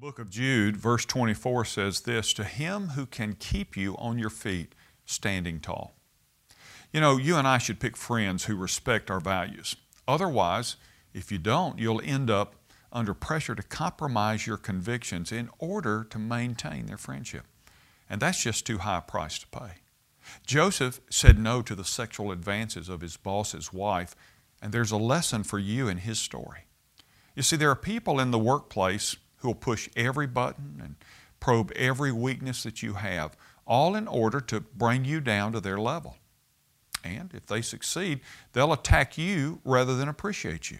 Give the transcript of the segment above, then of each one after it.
book of Jude, verse 24 says this To him who can keep you on your feet standing tall. You know, you and I should pick friends who respect our values. Otherwise, if you don't, you'll end up under pressure to compromise your convictions in order to maintain their friendship. And that's just too high a price to pay. Joseph said no to the sexual advances of his boss's wife, and there's a lesson for you in his story. You see, there are people in the workplace who will push every button and probe every weakness that you have, all in order to bring you down to their level. And if they succeed, they'll attack you rather than appreciate you.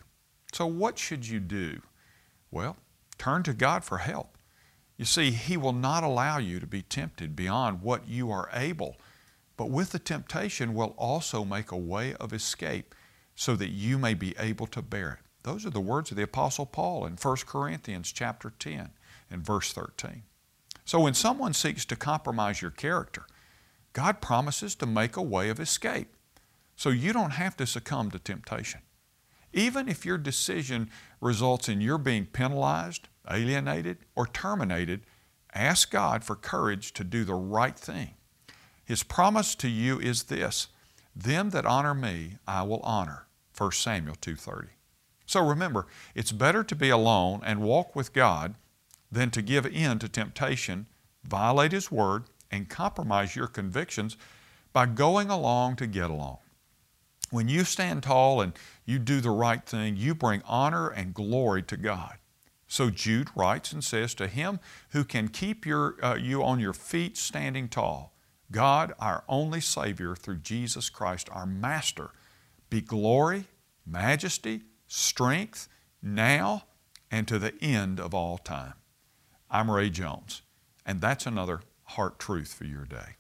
So, what should you do? Well, turn to God for help. You see, He will not allow you to be tempted beyond what you are able, but with the temptation will also make a way of escape so that you may be able to bear it. Those are the words of the Apostle Paul in 1 Corinthians chapter 10 and verse 13. So when someone seeks to compromise your character, God promises to make a way of escape. So you don't have to succumb to temptation. Even if your decision results in your being penalized, alienated, or terminated, ask God for courage to do the right thing. His promise to you is this, them that honor me I will honor. 1 Samuel 2:30. So remember, it's better to be alone and walk with God than to give in to temptation, violate His Word, and compromise your convictions by going along to get along. When you stand tall and you do the right thing, you bring honor and glory to God. So Jude writes and says, To him who can keep your, uh, you on your feet standing tall, God, our only Savior, through Jesus Christ, our Master, be glory, majesty, strength, now, and to the end of all time. I'm Ray Jones, and that's another heart truth for your day.